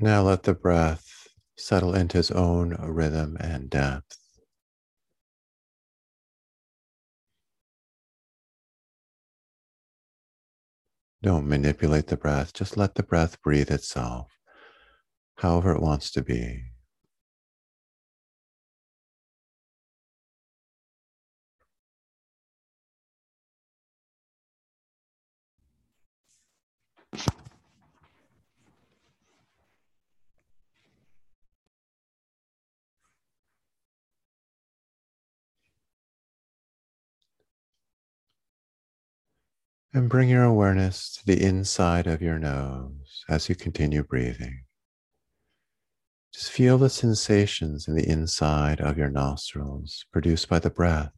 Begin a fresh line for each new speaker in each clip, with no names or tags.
Now let the breath settle into its own rhythm and depth. Don't manipulate the breath, just let the breath breathe itself, however it wants to be. And bring your awareness to the inside of your nose as you continue breathing. Just feel the sensations in the inside of your nostrils produced by the breath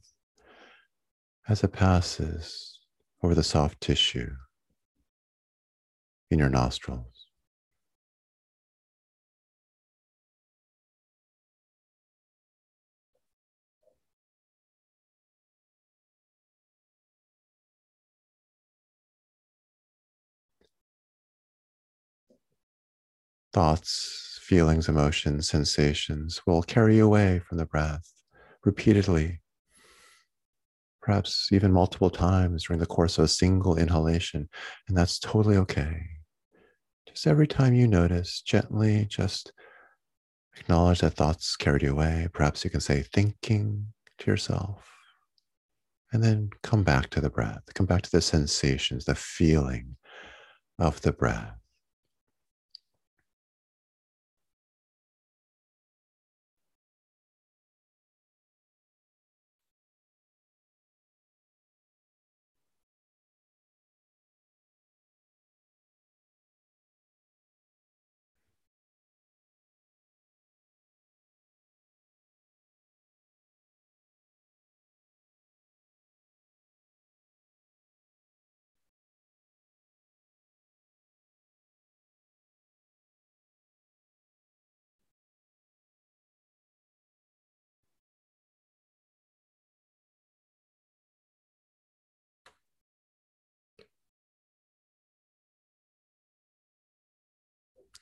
as it passes over the soft tissue in your nostrils. Thoughts, feelings, emotions, sensations will carry you away from the breath repeatedly, perhaps even multiple times during the course of a single inhalation, and that's totally okay. Just every time you notice, gently just acknowledge that thoughts carried you away. Perhaps you can say thinking to yourself, and then come back to the breath, come back to the sensations, the feeling of the breath.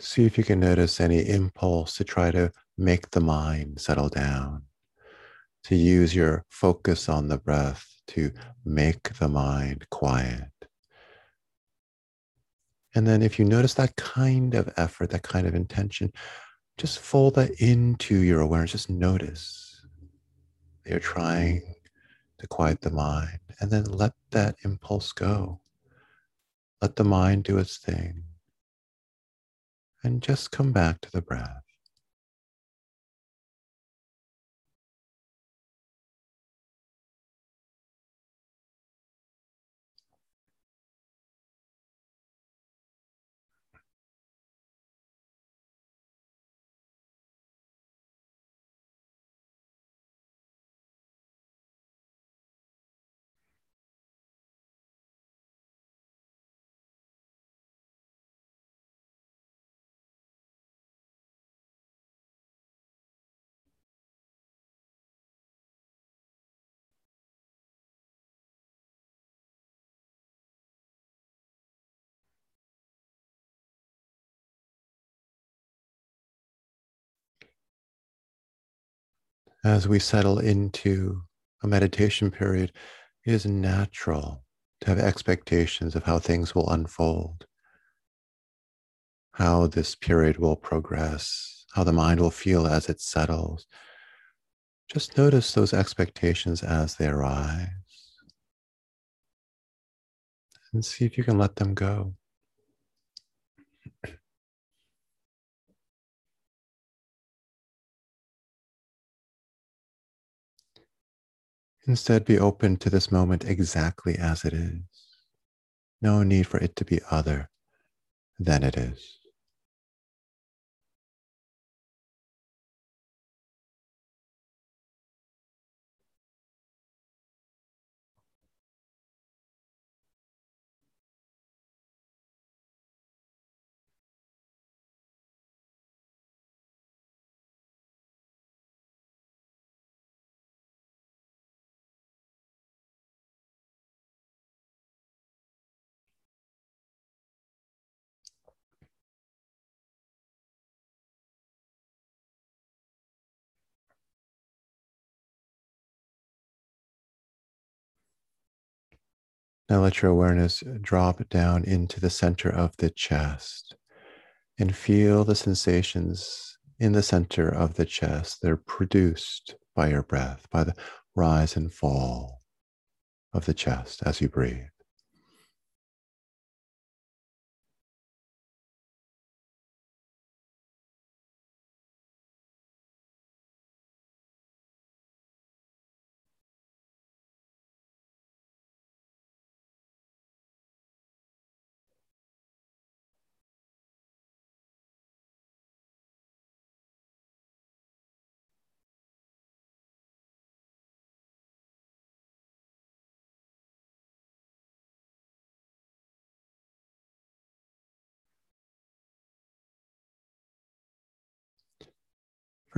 See if you can notice any impulse to try to make the mind settle down, to use your focus on the breath to make the mind quiet. And then, if you notice that kind of effort, that kind of intention, just fold that into your awareness. Just notice you're trying to quiet the mind, and then let that impulse go. Let the mind do its thing and just come back to the breath. As we settle into a meditation period, it is natural to have expectations of how things will unfold, how this period will progress, how the mind will feel as it settles. Just notice those expectations as they arise and see if you can let them go. Instead, be open to this moment exactly as it is. No need for it to be other than it is. Now let your awareness drop down into the center of the chest and feel the sensations in the center of the chest. They're produced by your breath, by the rise and fall of the chest as you breathe.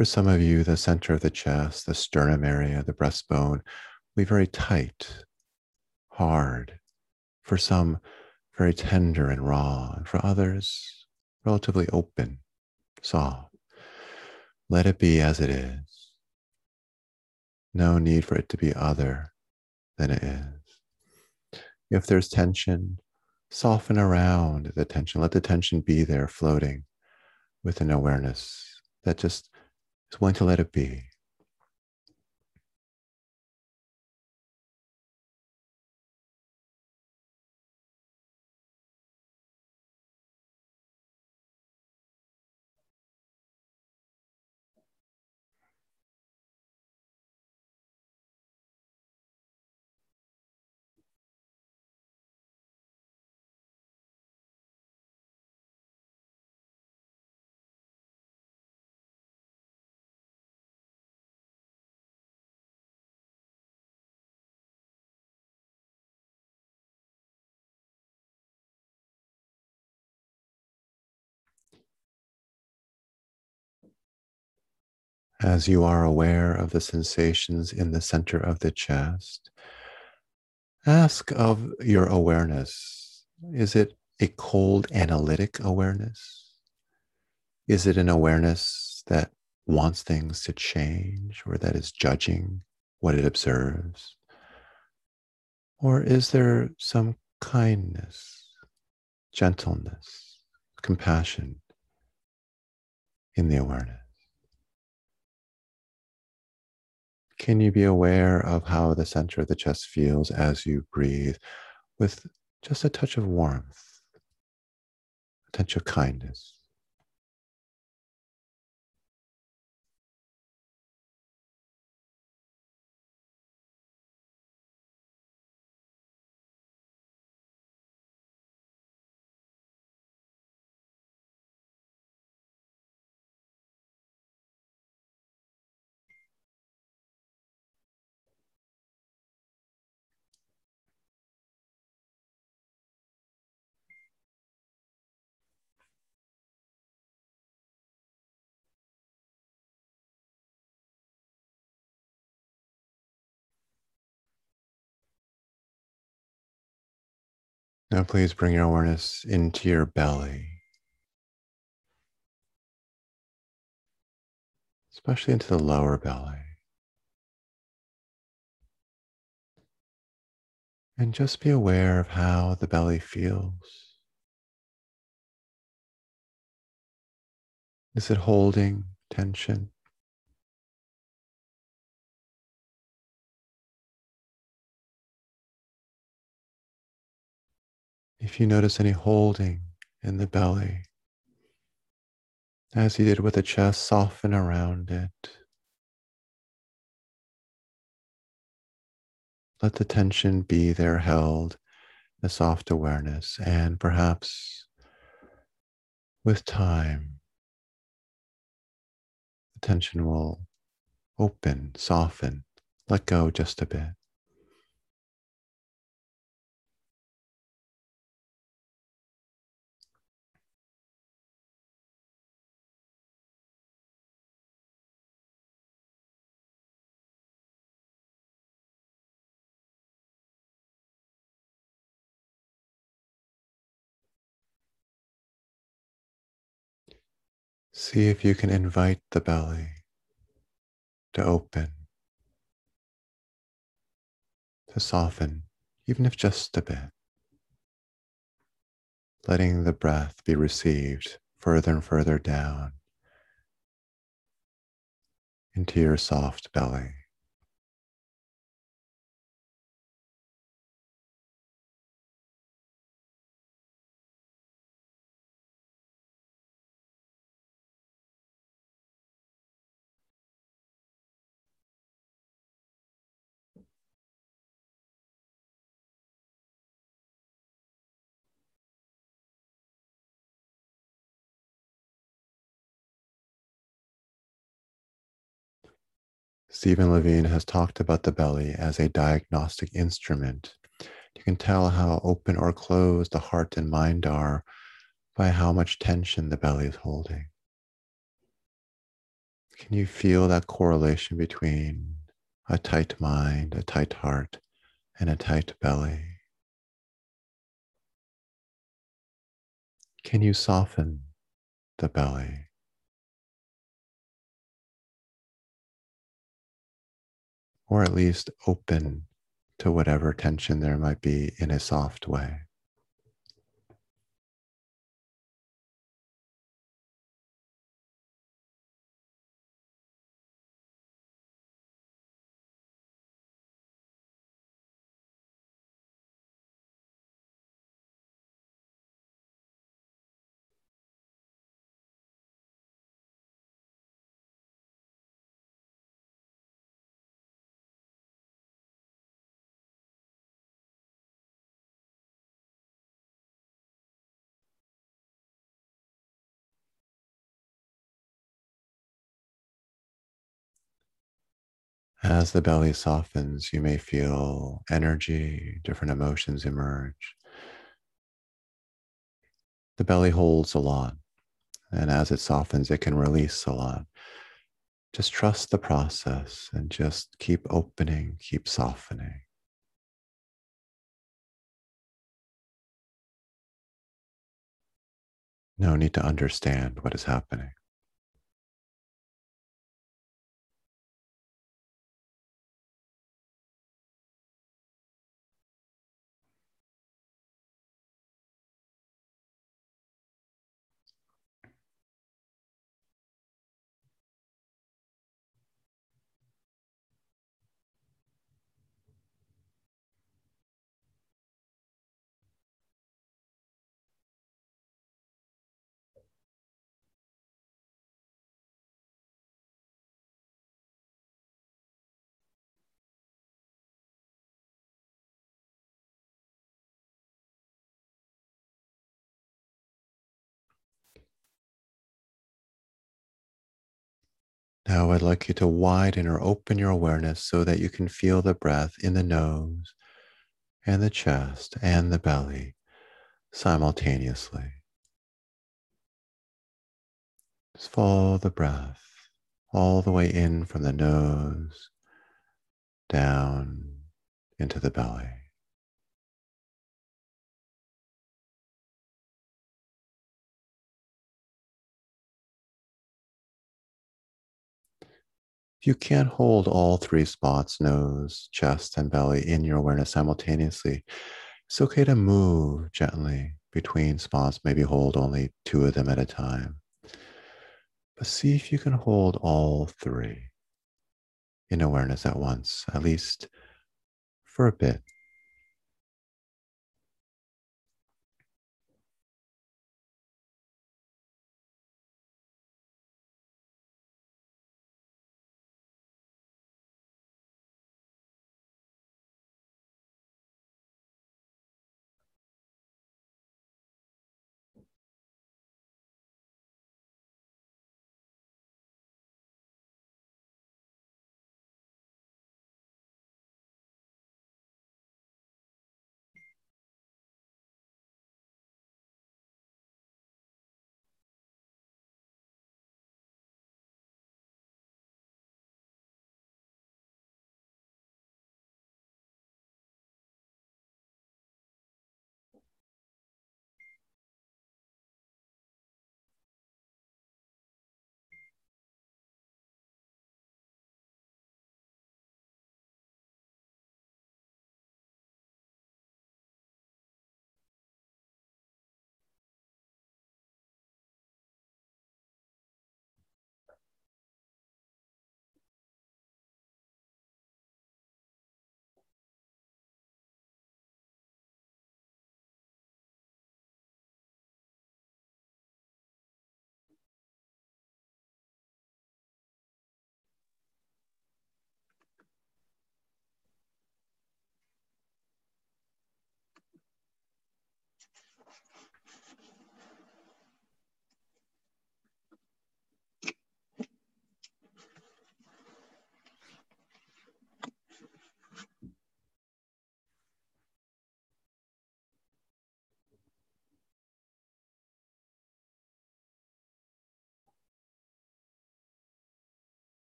For some of you, the center of the chest, the sternum area, the breastbone will be very tight, hard. For some, very tender and raw. And for others, relatively open, soft. Let it be as it is. No need for it to be other than it is. If there's tension, soften around the tension. Let the tension be there floating with an awareness that just is willing to let it be. As you are aware of the sensations in the center of the chest, ask of your awareness is it a cold analytic awareness? Is it an awareness that wants things to change or that is judging what it observes? Or is there some kindness, gentleness, compassion in the awareness? Can you be aware of how the center of the chest feels as you breathe with just a touch of warmth, a touch of kindness? Now, please bring your awareness into your belly, especially into the lower belly. And just be aware of how the belly feels. Is it holding tension? If you notice any holding in the belly, as you did with the chest, soften around it. Let the tension be there held, the soft awareness, and perhaps with time, the tension will open, soften, let go just a bit. See if you can invite the belly to open, to soften, even if just a bit. Letting the breath be received further and further down into your soft belly. Stephen Levine has talked about the belly as a diagnostic instrument. You can tell how open or closed the heart and mind are by how much tension the belly is holding. Can you feel that correlation between a tight mind, a tight heart, and a tight belly? Can you soften the belly? Or at least open to whatever tension there might be in a soft way. As the belly softens, you may feel energy, different emotions emerge. The belly holds a lot, and as it softens, it can release a lot. Just trust the process and just keep opening, keep softening. No need to understand what is happening. Now I'd like you to widen or open your awareness so that you can feel the breath in the nose and the chest and the belly simultaneously. Just follow the breath all the way in from the nose down into the belly. If you can't hold all three spots, nose, chest, and belly, in your awareness simultaneously, it's okay to move gently between spots, maybe hold only two of them at a time. But see if you can hold all three in awareness at once, at least for a bit.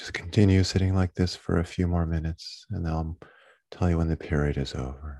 Just continue sitting like this for a few more minutes, and I'll tell you when the period is over.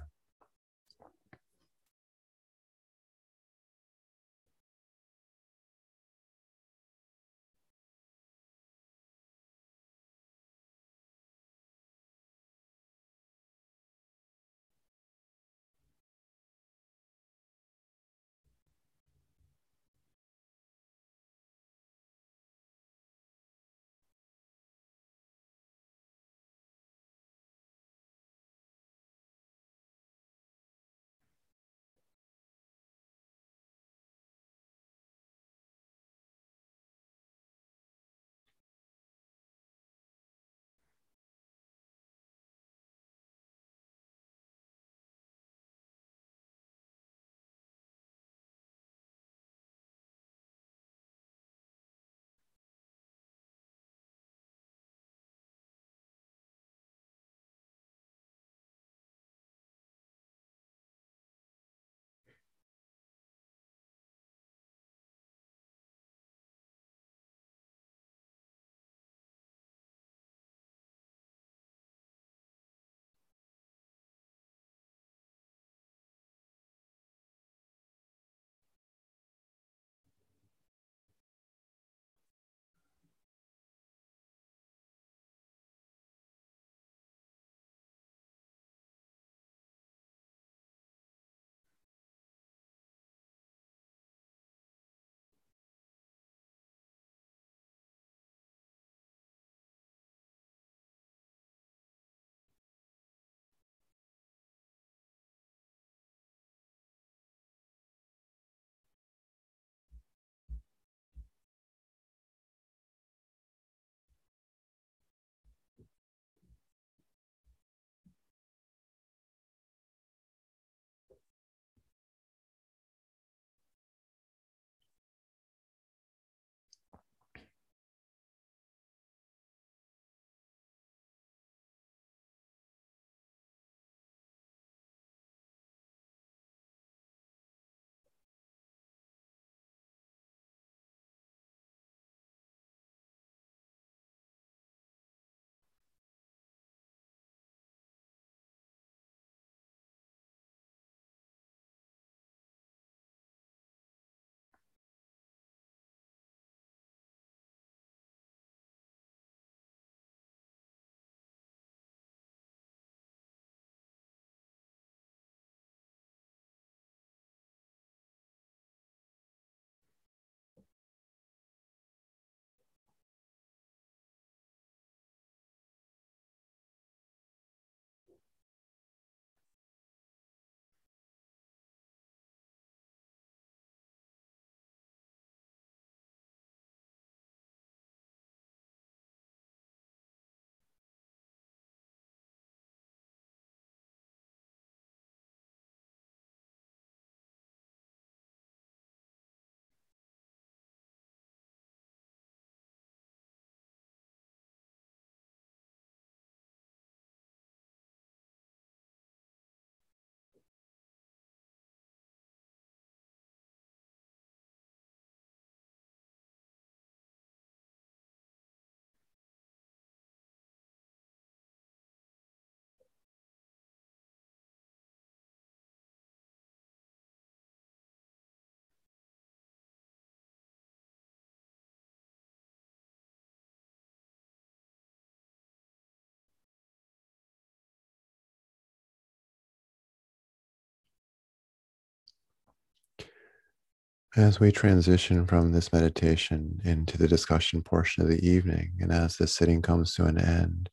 As we transition from this meditation into the discussion portion of the evening, and as the sitting comes to an end,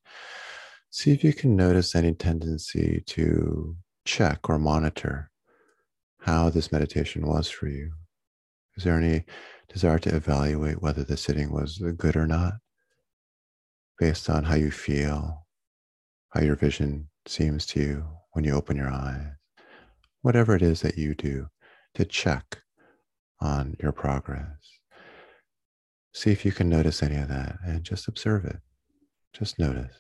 see if you can notice any tendency to check or monitor how this meditation was for you. Is there any desire to evaluate whether the sitting was good or not based on how you feel, how your vision seems to you when you open your eyes? Whatever it is that you do to check on your progress. See if you can notice any of that and just observe it. Just notice.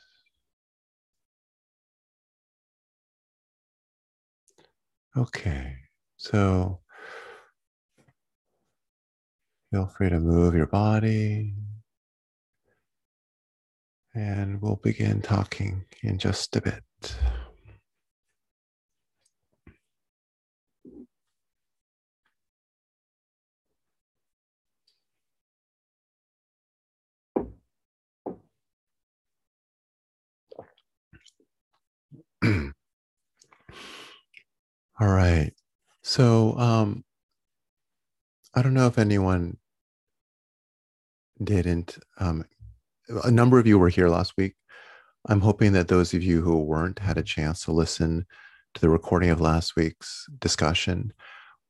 Okay, so feel free to move your body. And we'll begin talking in just a bit. All right. So um, I don't know if anyone didn't. Um, a number of you were here last week. I'm hoping that those of you who weren't had a chance to listen to the recording of last week's discussion.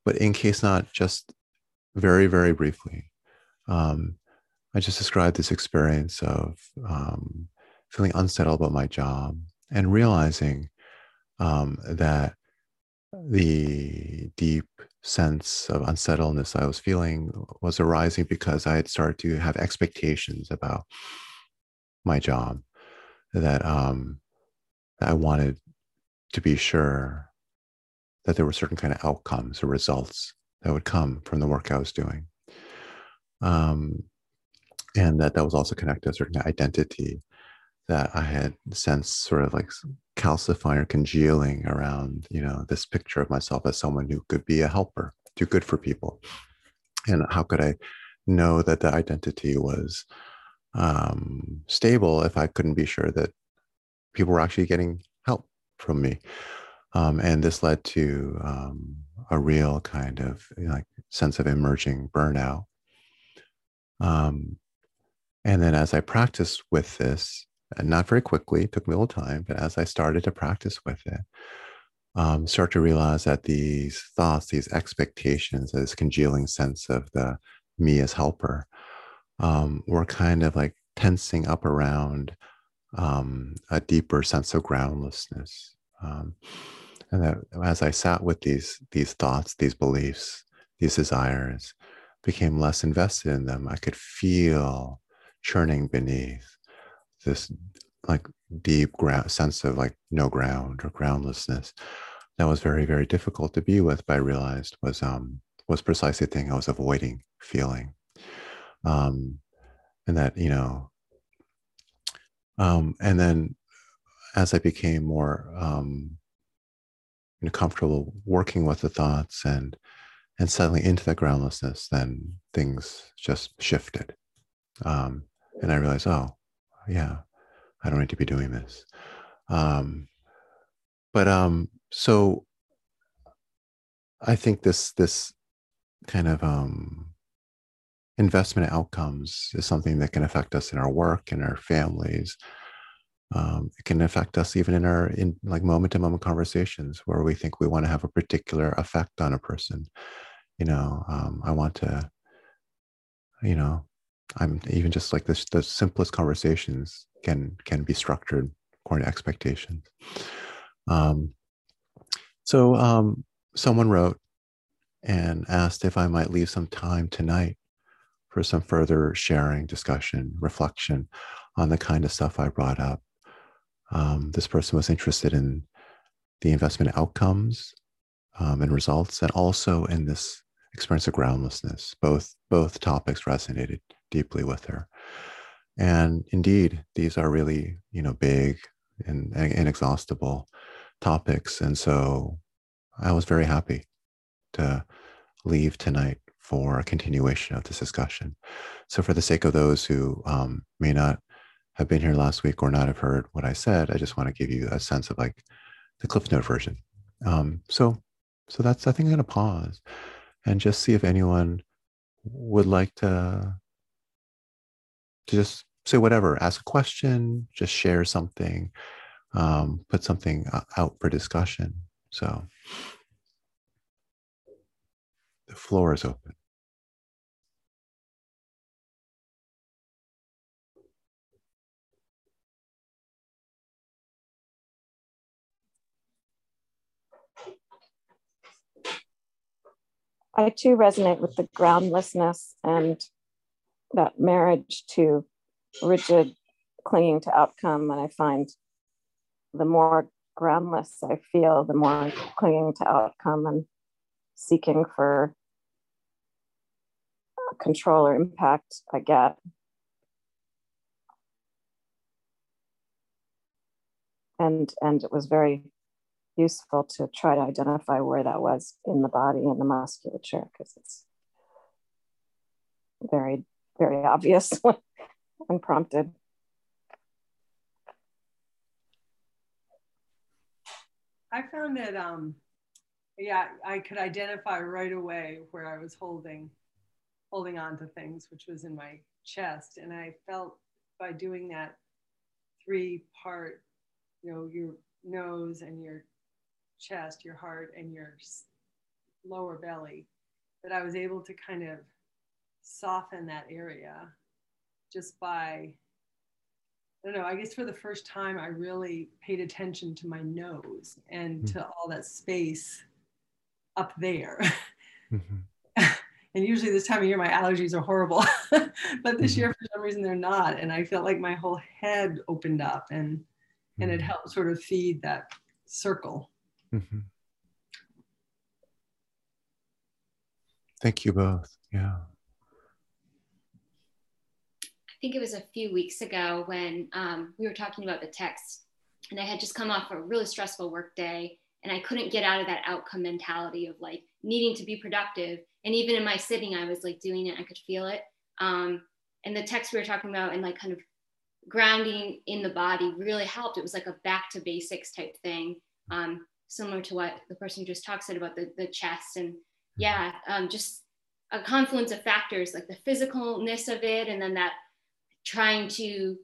But in case not, just very, very briefly, um, I just described this experience of um, feeling unsettled about my job and realizing um, that the deep sense of unsettledness I was feeling was arising because I had started to have expectations about my job that um, I wanted to be sure that there were certain kind of outcomes or results that would come from the work I was doing. Um, and that that was also connected to a certain identity that I had sensed sort of like calcifying or congealing around, you know, this picture of myself as someone who could be a helper, do good for people. And how could I know that the identity was um, stable if I couldn't be sure that people were actually getting help from me? Um, and this led to um, a real kind of you know, like sense of emerging burnout. Um, and then as I practiced with this, and not very quickly, it took me a little time, but as I started to practice with it, um, start to realize that these thoughts, these expectations, this congealing sense of the me as helper, um, were kind of like tensing up around um, a deeper sense of groundlessness. Um, and that as I sat with these these thoughts, these beliefs, these desires, became less invested in them, I could feel churning beneath this like deep ground sense of like no ground or groundlessness that was very very difficult to be with but i realized was um was precisely the thing i was avoiding feeling. Um and that you know um and then as i became more um you know comfortable working with the thoughts and and settling into that groundlessness then things just shifted. Um and i realized oh yeah, I don't need to be doing this. Um, but um, so I think this this kind of um, investment outcomes is something that can affect us in our work, in our families. Um, it can affect us even in our in like moment to moment conversations where we think we want to have a particular effect on a person. You know, um, I want to, you know, I'm even just like this, the simplest conversations can can be structured according to expectations. Um, so um, someone wrote and asked if I might leave some time tonight for some further sharing, discussion, reflection on the kind of stuff I brought up. Um, this person was interested in the investment outcomes um, and results, and also in this experience of groundlessness. Both both topics resonated deeply with her. And indeed, these are really, you know, big and, inexhaustible topics. And so I was very happy to leave tonight for a continuation of this discussion. So, for the sake of those who um, may not have been here last week or not have heard what I said, I just want to give you a sense of like the Cliff Note version. Um, so, so that's I think I'm going to pause and just see if anyone would like to to just say whatever, ask a question, just share something, um, put something out for discussion. So the floor is open.
I too resonate with the groundlessness and that marriage to rigid clinging to outcome. And I find the more groundless I feel, the more clinging to outcome and seeking for control or impact I get. and and it was very useful to try to identify where that was in the body and the musculature because it's very very obvious when prompted.
I found that um yeah i could identify right away where i was holding holding on to things which was in my chest. And i felt by doing that three part you know your nose and your chest your heart and your lower belly that i was able to kind of soften that area just by I don't know, I guess for the first time, I really paid attention to my nose and mm-hmm. to all that space up there. Mm-hmm. and usually this time of year, my allergies are horrible, but this mm-hmm. year, for some reason, they're not. And I felt like my whole head opened up and, and it mm-hmm. helped sort of feed that circle. Mm-hmm.
Thank you both. Yeah.
I think it was a few weeks ago when um, we were talking about the text, and I had just come off a really stressful work day, and I couldn't get out of that outcome mentality of like needing to be productive. And even in my sitting, I was like doing it, I could feel it. Um, and the text we were talking about, and like kind of grounding in the body really helped. It was like a back to basics type thing, um, similar to what the person who just talked said about the, the chest. And yeah, um, just a confluence of factors like the physicalness of it, and then that trying to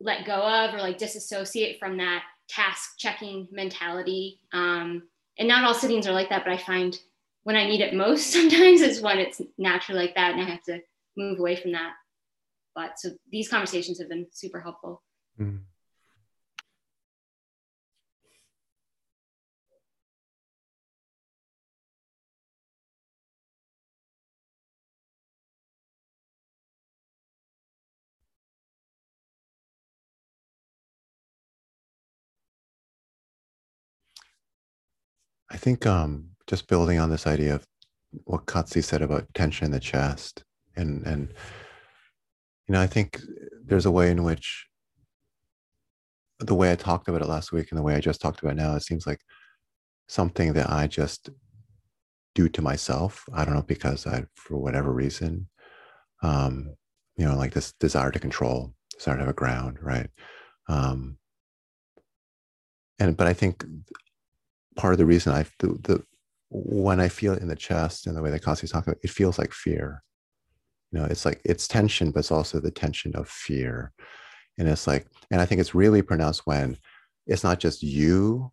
let go of or like disassociate from that task checking mentality. Um, and not all sittings are like that, but I find when I need it most sometimes is when it's naturally like that and I have to move away from that. But so these conversations have been super helpful. Mm.
I think um, just building on this idea of what Katsi said about tension in the chest, and and you know, I think there's a way in which the way I talked about it last week and the way I just talked about now, it seems like something that I just do to myself. I don't know because I, for whatever reason, um, you know, like this desire to control, desire to have a ground, right? Um, and but I think part of the reason I the, the when I feel it in the chest and the way that Katsi talking about, it feels like fear. You know, it's like it's tension, but it's also the tension of fear. And it's like, and I think it's really pronounced when it's not just you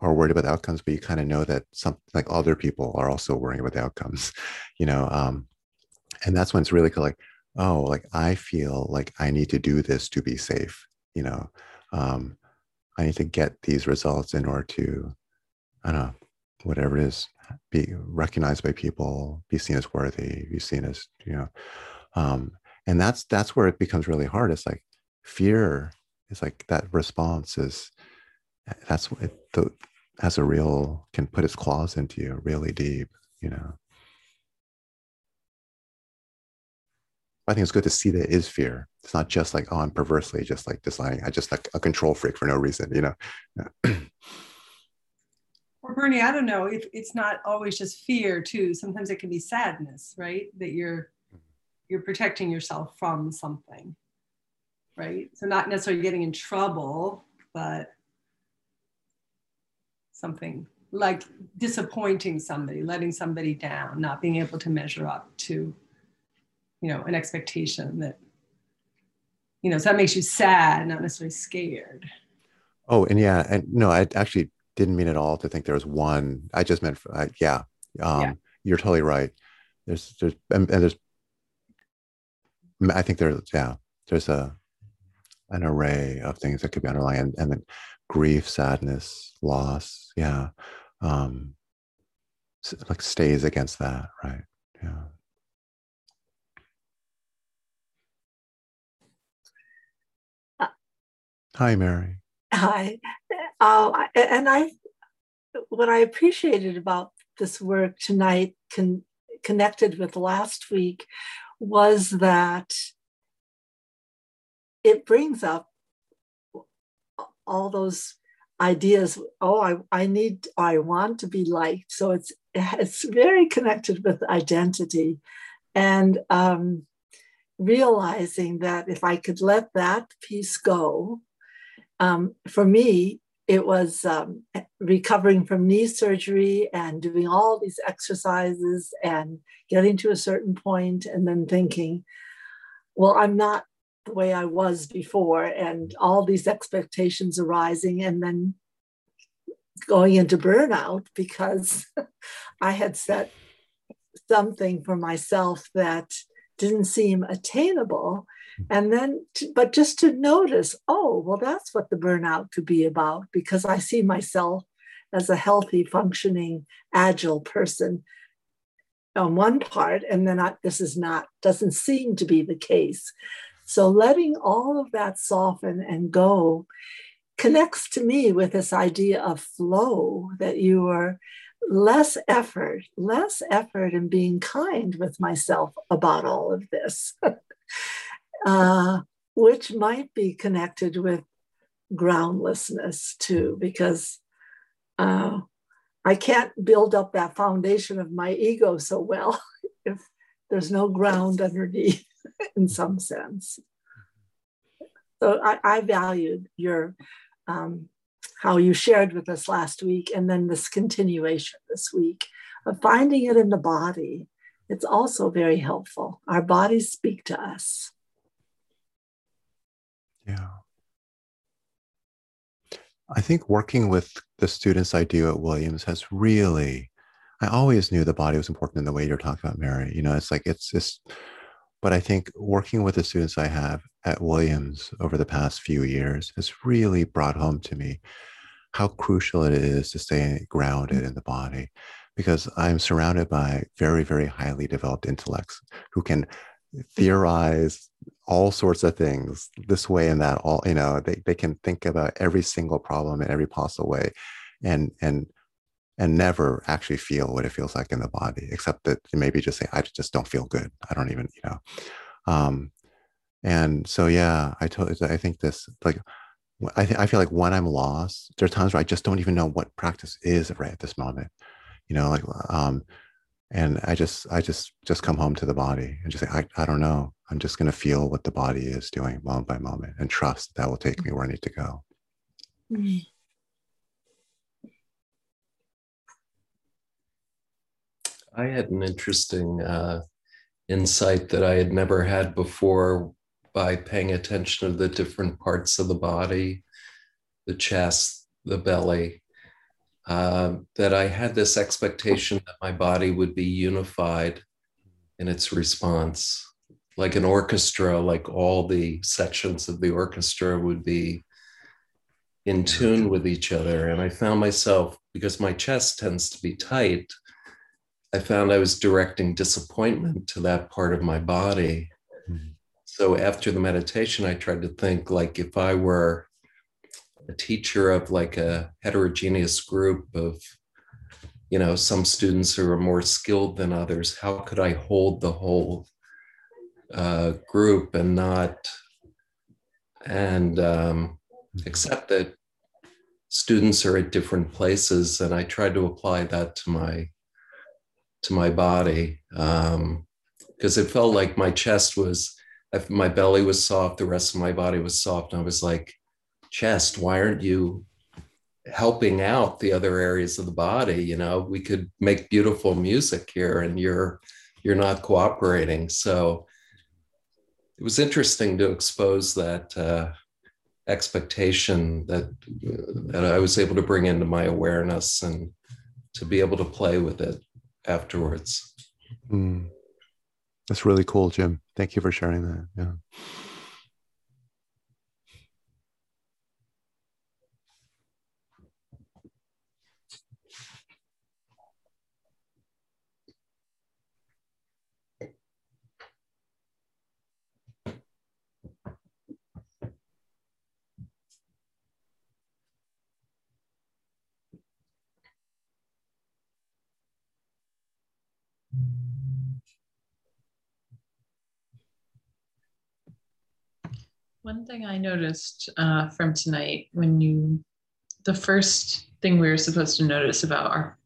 are worried about the outcomes, but you kind of know that some like other people are also worrying about the outcomes, you know. Um, and that's when it's really like, oh, like I feel like I need to do this to be safe, you know. Um, I need to get these results in order to, I don't know, whatever it is, be recognized by people, be seen as worthy, be seen as, you know, um, and that's that's where it becomes really hard. It's like fear is like that response is that's what it the, has a real can put its claws into you really deep, you know. I think it's good to see that it is fear. It's not just like, oh, I'm perversely just like deciding I just like a control freak for no reason, you know.
or Bernie, I don't know if it's not always just fear too. Sometimes it can be sadness, right? That you're you're protecting yourself from something, right? So not necessarily getting in trouble, but something like disappointing somebody, letting somebody down, not being able to measure up to you know, an expectation that, you know, so that makes you sad, not necessarily scared.
Oh, and yeah, and no, I actually didn't mean at all to think there was one. I just meant, uh, yeah, um, yeah, you're totally right. There's, there's, and, and there's, I think there's, yeah, there's a, an array of things that could be underlying, and, and then grief, sadness, loss, yeah, um, like stays against that, right? Yeah. Hi, Mary.
Hi. Uh, and I, what I appreciated about this work tonight, con- connected with last week, was that it brings up all those ideas oh i, I need i want to be liked so it's it's very connected with identity and um, realizing that if i could let that piece go um, for me it was um, recovering from knee surgery and doing all these exercises and getting to a certain point and then thinking well i'm not the way I was before, and all these expectations arising, and then going into burnout because I had set something for myself that didn't seem attainable. And then, to, but just to notice, oh, well, that's what the burnout could be about because I see myself as a healthy, functioning, agile person on one part, and then I, this is not, doesn't seem to be the case. So letting all of that soften and go connects to me with this idea of flow that you are less effort, less effort in being kind with myself about all of this, uh, which might be connected with groundlessness too, because uh, I can't build up that foundation of my ego so well if there's no ground underneath. in some sense. So I, I valued your um, how you shared with us last week, and then this continuation this week of finding it in the body. It's also very helpful. Our bodies speak to us.
Yeah. I think working with the students I do at Williams has really, I always knew the body was important in the way you're talking about, Mary. You know, it's like, it's just, but I think working with the students I have at Williams over the past few years has really brought home to me how crucial it is to stay grounded in the body because I'm surrounded by very, very highly developed intellects who can theorize all sorts of things this way and that all you know they, they can think about every single problem in every possible way and and and never actually feel what it feels like in the body, except that maybe just say, I just don't feel good. I don't even, you know. Um, and so, yeah, I totally, I think this, like, I, th- I feel like when I'm lost, there are times where I just don't even know what practice is right at this moment, you know, like, um, and I just, I just, just come home to the body and just say, I, I don't know. I'm just going to feel what the body is doing moment by moment and trust that, that will take me where I need to go. Mm-hmm.
I had an interesting uh, insight that I had never had before by paying attention to the different parts of the body, the chest, the belly. Uh, that I had this expectation that my body would be unified in its response, like an orchestra, like all the sections of the orchestra would be in tune with each other. And I found myself, because my chest tends to be tight, I found I was directing disappointment to that part of my body. Mm-hmm. So after the meditation, I tried to think like if I were a teacher of like a heterogeneous group of, you know, some students who are more skilled than others, how could I hold the whole uh, group and not, and um, mm-hmm. accept that students are at different places. And I tried to apply that to my to my body because um, it felt like my chest was, my belly was soft, the rest of my body was soft. And I was like, chest, why aren't you helping out the other areas of the body? You know, we could make beautiful music here, and you're you're not cooperating. So it was interesting to expose that uh, expectation that that I was able to bring into my awareness and to be able to play with it afterwards.
Mm. That's really cool, Jim. Thank you for sharing that. Yeah.
One thing I noticed uh, from tonight when you, the first thing we were supposed to notice about our,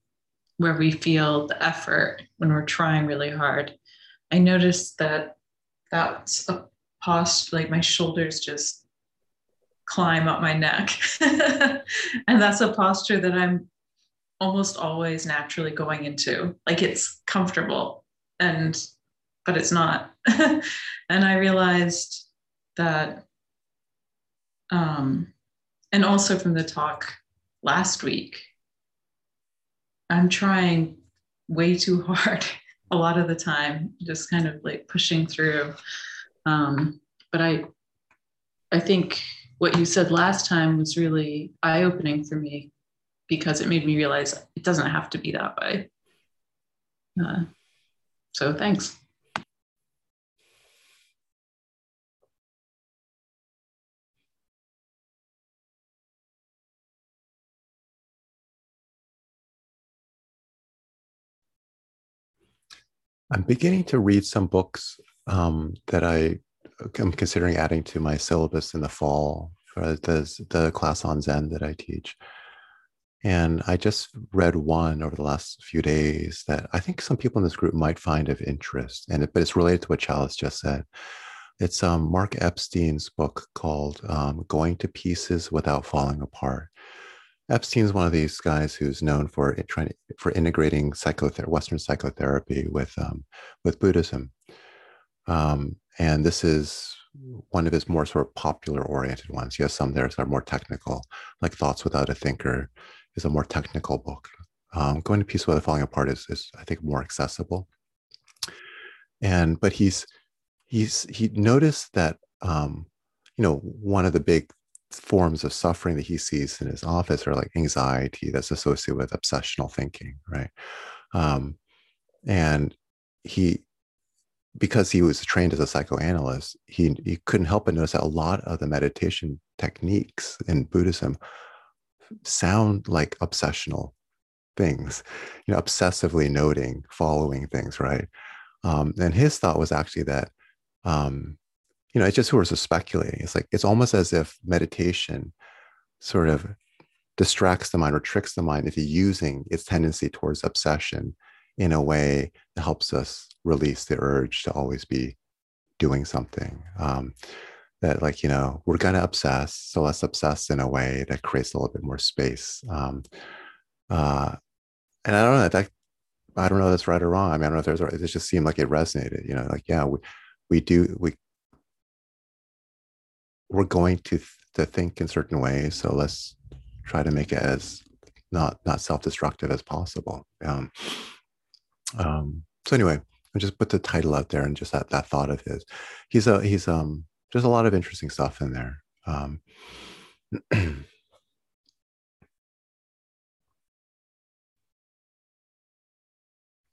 where we feel the effort when we're trying really hard, I noticed that that's a posture, like my shoulders just climb up my neck. and that's a posture that I'm almost always naturally going into. Like it's comfortable and, but it's not. and I realized that um, and also from the talk last week, I'm trying way too hard a lot of the time, just kind of like pushing through. Um, but I, I think what you said last time was really eye opening for me because it made me realize it doesn't have to be that way. Uh, so thanks.
I'm beginning to read some books um, that I am considering adding to my syllabus in the fall for the, the class on Zen that I teach. And I just read one over the last few days that I think some people in this group might find of interest, and it, but it's related to what Chalice just said. It's um, Mark Epstein's book called um, "Going to Pieces Without Falling Apart," Epstein's one of these guys who's known for trying for integrating psychother- Western psychotherapy with um, with Buddhism, um, and this is one of his more sort of popular oriented ones. He has some there that are more technical, like Thoughts Without a Thinker is a more technical book. Um, Going to Pieces Without Falling Apart is, is I think more accessible. And but he's he's he noticed that um, you know one of the big forms of suffering that he sees in his office are like anxiety that's associated with obsessional thinking, right? Um, and he, because he was trained as a psychoanalyst, he, he couldn't help but notice that a lot of the meditation techniques in Buddhism sound like obsessional things, you know, obsessively noting, following things, right? Um, and his thought was actually that um, you know, it's just sort of speculating. It's like it's almost as if meditation sort of distracts the mind or tricks the mind into using its tendency towards obsession in a way that helps us release the urge to always be doing something. Um, that like you know we're to obsess, so let's obsess in a way that creates a little bit more space. Um, uh, and I don't know that I don't know if that's right or wrong. I mean, I don't know if there's it just seemed like it resonated. You know, like yeah, we we do we we're going to th- to think in certain ways so let's try to make it as not not self-destructive as possible um, um, so anyway i just put the title out there and just that that thought of his. He's a he's um there's a lot of interesting stuff in there um,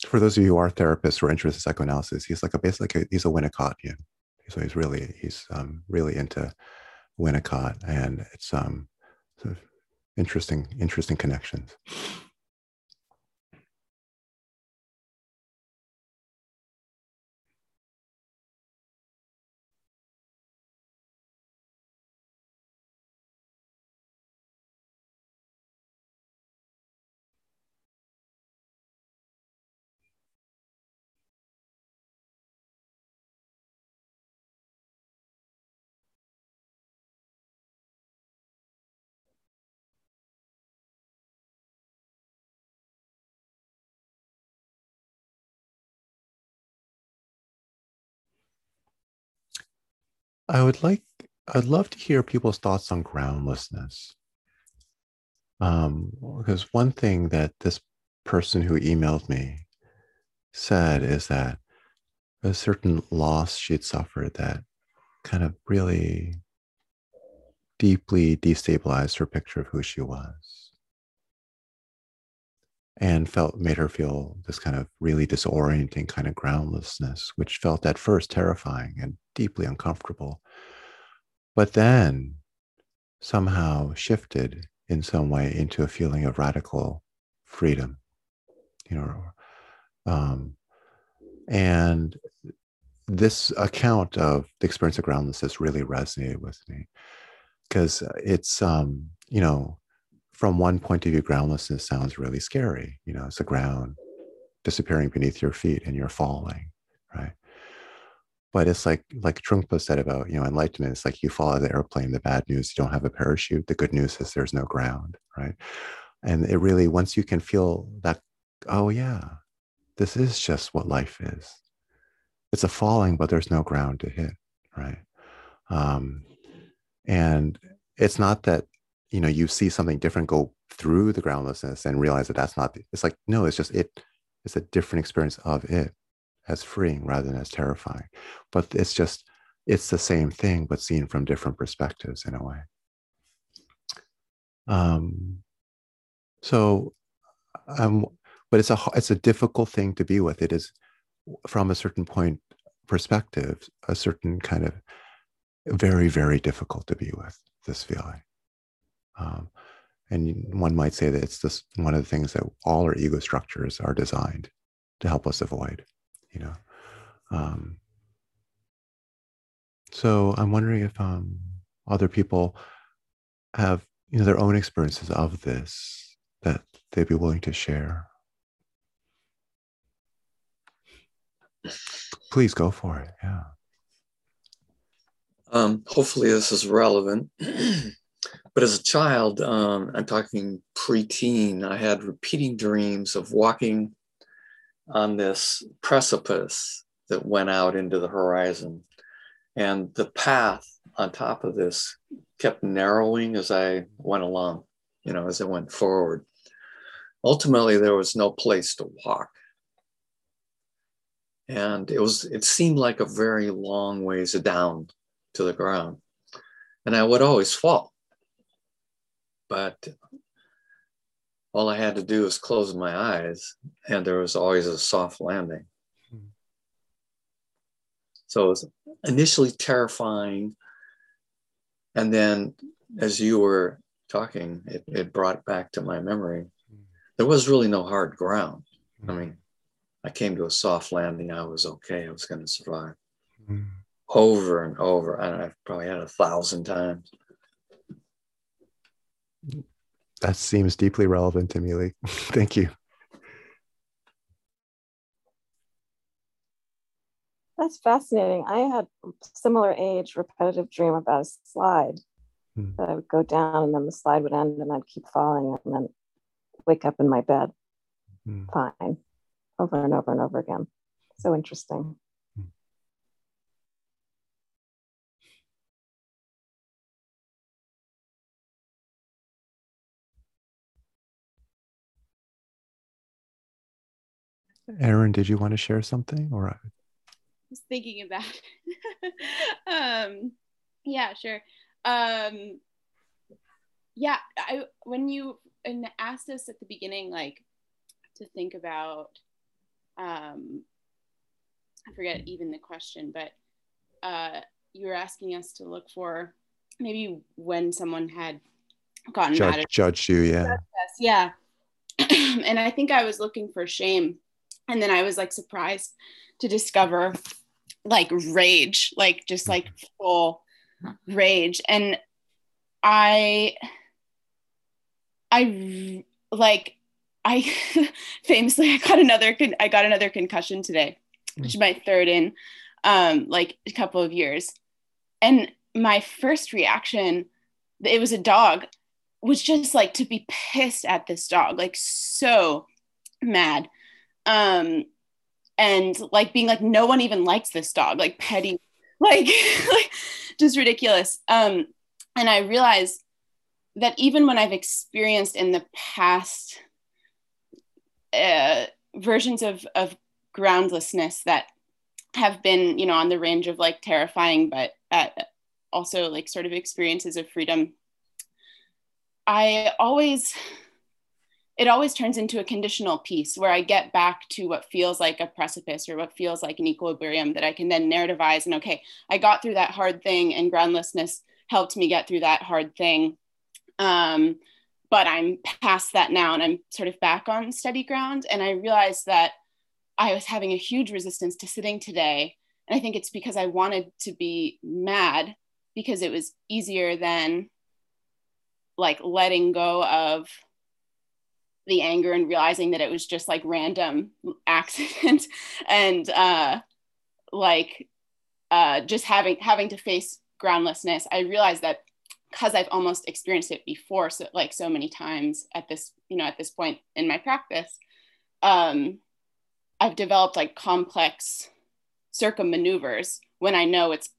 for those of you who are therapists or interested in psychoanalysis, he's like a basically he's a Winnicottian so he's really he's um, really into Winnicott, and it's um, sort of interesting interesting connections. I would like, I'd love to hear people's thoughts on groundlessness. Um, because one thing that this person who emailed me said is that a certain loss she'd suffered that kind of really deeply destabilized her picture of who she was and felt made her feel this kind of really disorienting kind of groundlessness, which felt at first terrifying and deeply uncomfortable, but then somehow shifted in some way into a feeling of radical freedom, you know, um, and this account of the experience of groundlessness really resonated with me because it's um you know from one point of view groundlessness sounds really scary you know it's the ground disappearing beneath your feet and you're falling right? But it's like like Trungpa said about you know enlightenment it's like you fall out of the airplane the bad news you don't have a parachute the good news is there's no ground right? And it really once you can feel that oh yeah this is just what life is. It's a falling, but there's no ground to hit, right? Um, and it's not that you know you see something different go through the groundlessness and realize that that's not. It's like no, it's just it. It's a different experience of it as freeing rather than as terrifying. But it's just it's the same thing, but seen from different perspectives in a way. Um, so, um, but it's a it's a difficult thing to be with. It is from a certain point perspective, a certain kind of very, very difficult to be with this feeling. Um, and one might say that it's just one of the things that all our ego structures are designed to help us avoid, you know. Um, so I'm wondering if um, other people have, you know, their own experiences of this that they'd be willing to share. Please go for it. Yeah.
Um, hopefully, this is relevant. but as a child, um, I'm talking preteen, I had repeating dreams of walking on this precipice that went out into the horizon. And the path on top of this kept narrowing as I went along, you know, as I went forward. Ultimately, there was no place to walk and it was it seemed like a very long ways down to the ground and i would always fall but all i had to do was close my eyes and there was always a soft landing hmm. so it was initially terrifying and then as you were talking it, it brought back to my memory hmm. there was really no hard ground i hmm. mean I came to a soft landing. I was okay. I was going to survive. Mm. Over and over. And I've probably had a thousand times.
That seems deeply relevant to me, Lee. Thank you.
That's fascinating. I had similar age repetitive dream about a slide mm. that I would go down and then the slide would end and I'd keep falling and then wake up in my bed. Mm. Fine over and over and over again. So interesting.
Erin, did you want to share something or? I
was thinking about. um, yeah, sure. Um, yeah, I when you and asked us at the beginning, like to think about um, I forget even the question, but uh, you were asking us to look for maybe when someone had gotten
Judge,
mad at
judged you, yeah,
yeah. and I think I was looking for shame, and then I was like surprised to discover like rage, like just like full rage, and I, I like I famously I got another con- I got another concussion today, which is my third in um, like a couple of years, and my first reaction, it was a dog, was just like to be pissed at this dog, like so mad, um, and like being like no one even likes this dog, like petty, like like just ridiculous. Um, and I realized that even when I've experienced in the past uh, versions of of groundlessness that have been you know on the range of like terrifying but uh, also like sort of experiences of freedom i always it always turns into a conditional piece where i get back to what feels like a precipice or what feels like an equilibrium that i can then narrativize and okay i got through that hard thing and groundlessness helped me get through that hard thing um, but I'm past that now and I'm sort of back on steady ground. And I realized that I was having a huge resistance to sitting today And I think it's because I wanted to be mad because it was easier than like letting go of the anger and realizing that it was just like random accident and uh like uh just having having to face groundlessness. I realized that because i've almost experienced it before so like so many times at this you know at this point in my practice um i've developed like complex circummaneuvers when i know it's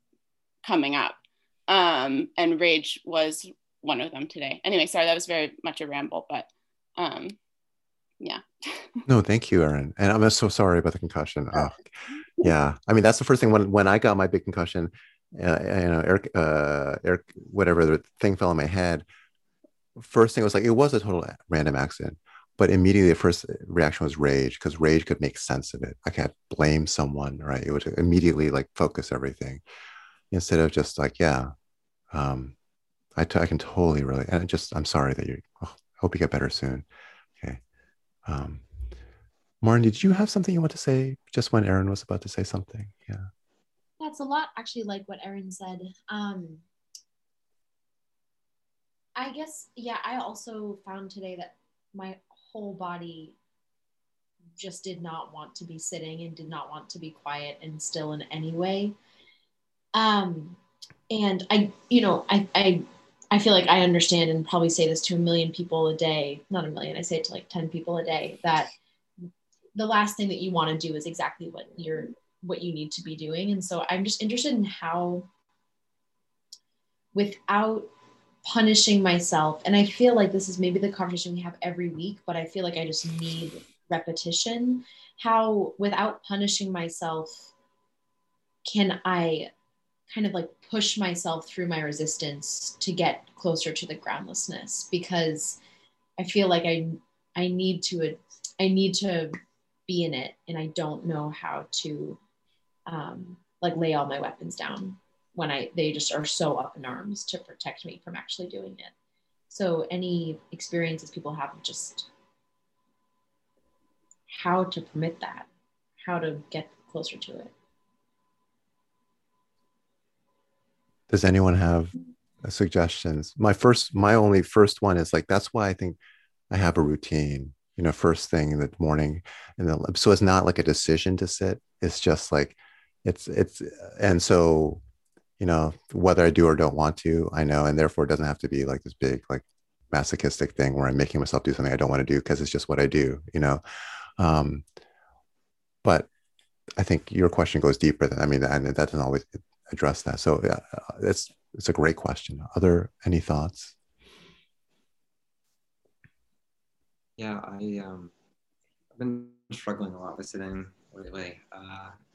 coming up. Um and rage was one of them today. Anyway sorry that was very much a ramble but um, yeah.
no, thank you, Erin. And I'm so sorry about the concussion. Oh, yeah. I mean, that's the first thing when, when I got my big concussion, uh, you know, Eric, uh, Eric, whatever the thing fell on my head. First thing was like, it was a total random accident. But immediately the first reaction was rage because rage could make sense of it. I can't blame someone, right? It would immediately like focus everything instead of just like, yeah, um, I, t- I can totally relate. And I just, I'm sorry that you, oh, hope you get better soon. Okay. Um, Maureen, did you have something you want to say just when Erin was about to say something? Yeah.
That's a lot actually like what Erin said. Um, I guess, yeah, I also found today that my whole body just did not want to be sitting and did not want to be quiet and still in any way. Um, and I, you know, I, I I feel like I understand and probably say this to a million people a day, not a million, I say it to like 10 people a day that the last thing that you want to do is exactly what you're what you need to be doing. And so I'm just interested in how without punishing myself, and I feel like this is maybe the conversation we have every week, but I feel like I just need repetition, how without punishing myself can I kind of like push myself through my resistance to get closer to the groundlessness because I feel like I I need to I need to be in it and I don't know how to um, like lay all my weapons down when I they just are so up in arms to protect me from actually doing it. So any experiences people have of just how to permit that, how to get closer to it.
Does anyone have suggestions? My first, my only first one is like that's why I think I have a routine. You know, first thing in the morning, and then so it's not like a decision to sit. It's just like it's it's and so you know whether I do or don't want to, I know, and therefore it doesn't have to be like this big like masochistic thing where I'm making myself do something I don't want to do because it's just what I do. You know, um, but I think your question goes deeper than I mean, and that doesn't always address that. So yeah, it's it's a great question. Other any thoughts?
Yeah, I um, I've been struggling a lot with sitting lately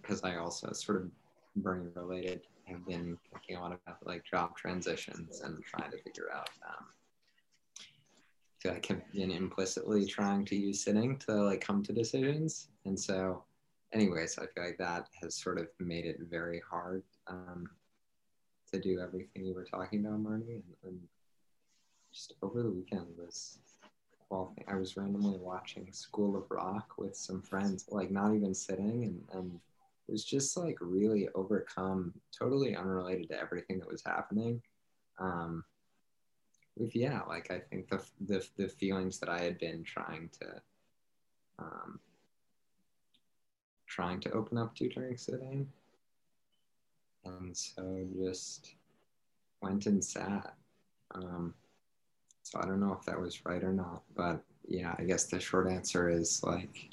because uh, I also sort of burning related have been thinking a lot about like job transitions and trying to figure out um, to like have been implicitly trying to use sitting to like come to decisions and so anyways i feel like that has sort of made it very hard um, to do everything you were talking about, Marty. And, and just over the weekend was well, I was randomly watching School of Rock with some friends, like not even sitting, and, and was just like really overcome, totally unrelated to everything that was happening. Um, with yeah, like I think the the the feelings that I had been trying to um, trying to open up to during sitting and so just went and sat. Um, so I don't know if that was right or not, but yeah, I guess the short answer is like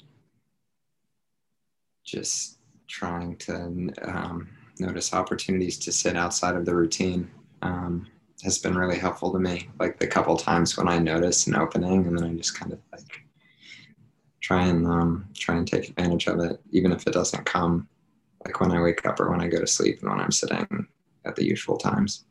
just trying to um, notice opportunities to sit outside of the routine um, has been really helpful to me. Like the couple times when I notice an opening, and then I just kind of like try and um, try and take advantage of it, even if it doesn't come like when I wake up or when I go to sleep and when I'm sitting at the usual times.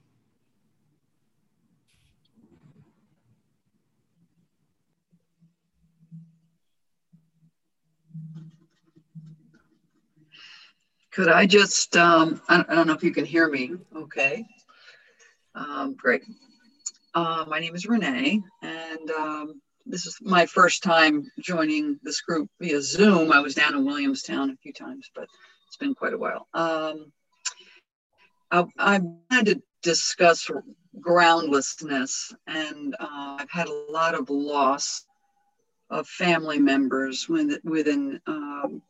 Could I just, um, I, don't know if you can hear me, okay. Um, great. Uh, my name is Renee, and um, this is my first time joining this group via Zoom. I was down in Williamstown a few times, but it's been quite a while. Um, I, I had to discuss groundlessness, and uh, I've had a lot of loss of family members within, within um,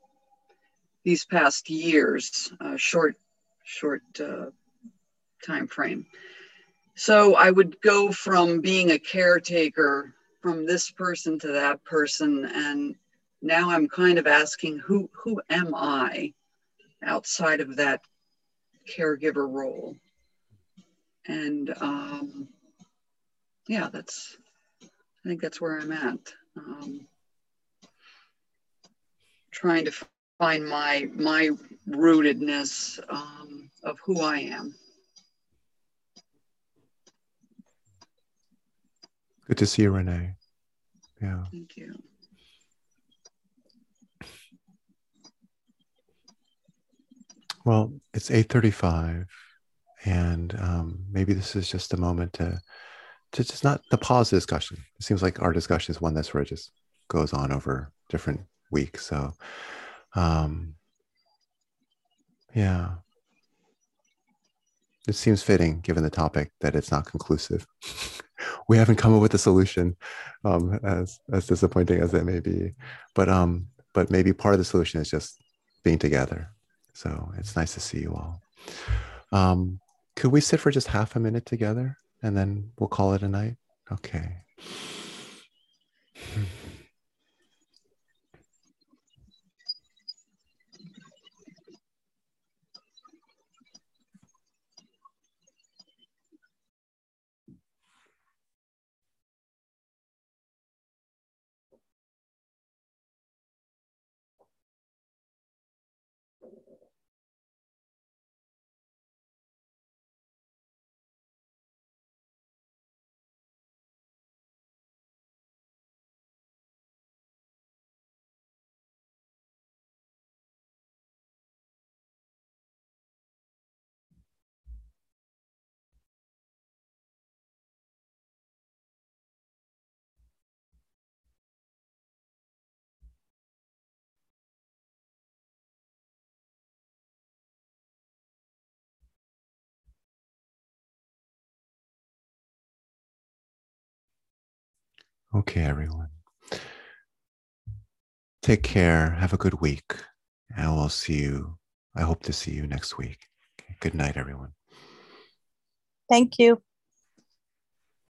these past years, short, short uh, time frame. So I would go from being a caretaker from this person to that person, and now I'm kind of asking who who am I outside of that caregiver role? And um, yeah, that's I think that's where I'm at. Um, trying to find my my rootedness um, of who I am.
Good to see you, Renee. Yeah.
Thank you.
Well, it's 8:35 and um, maybe this is just a moment to to just not to pause the discussion. It seems like our discussion is one that's where it just goes on over different weeks. So um yeah. It seems fitting given the topic that it's not conclusive. we haven't come up with a solution, um, as as disappointing as it may be. But um, but maybe part of the solution is just being together. So it's nice to see you all. Um, could we sit for just half a minute together and then we'll call it a night? Okay. Okay, everyone. Take care. Have a good week. And we'll see you. I hope to see you next week. Okay, good night, everyone.
Thank you.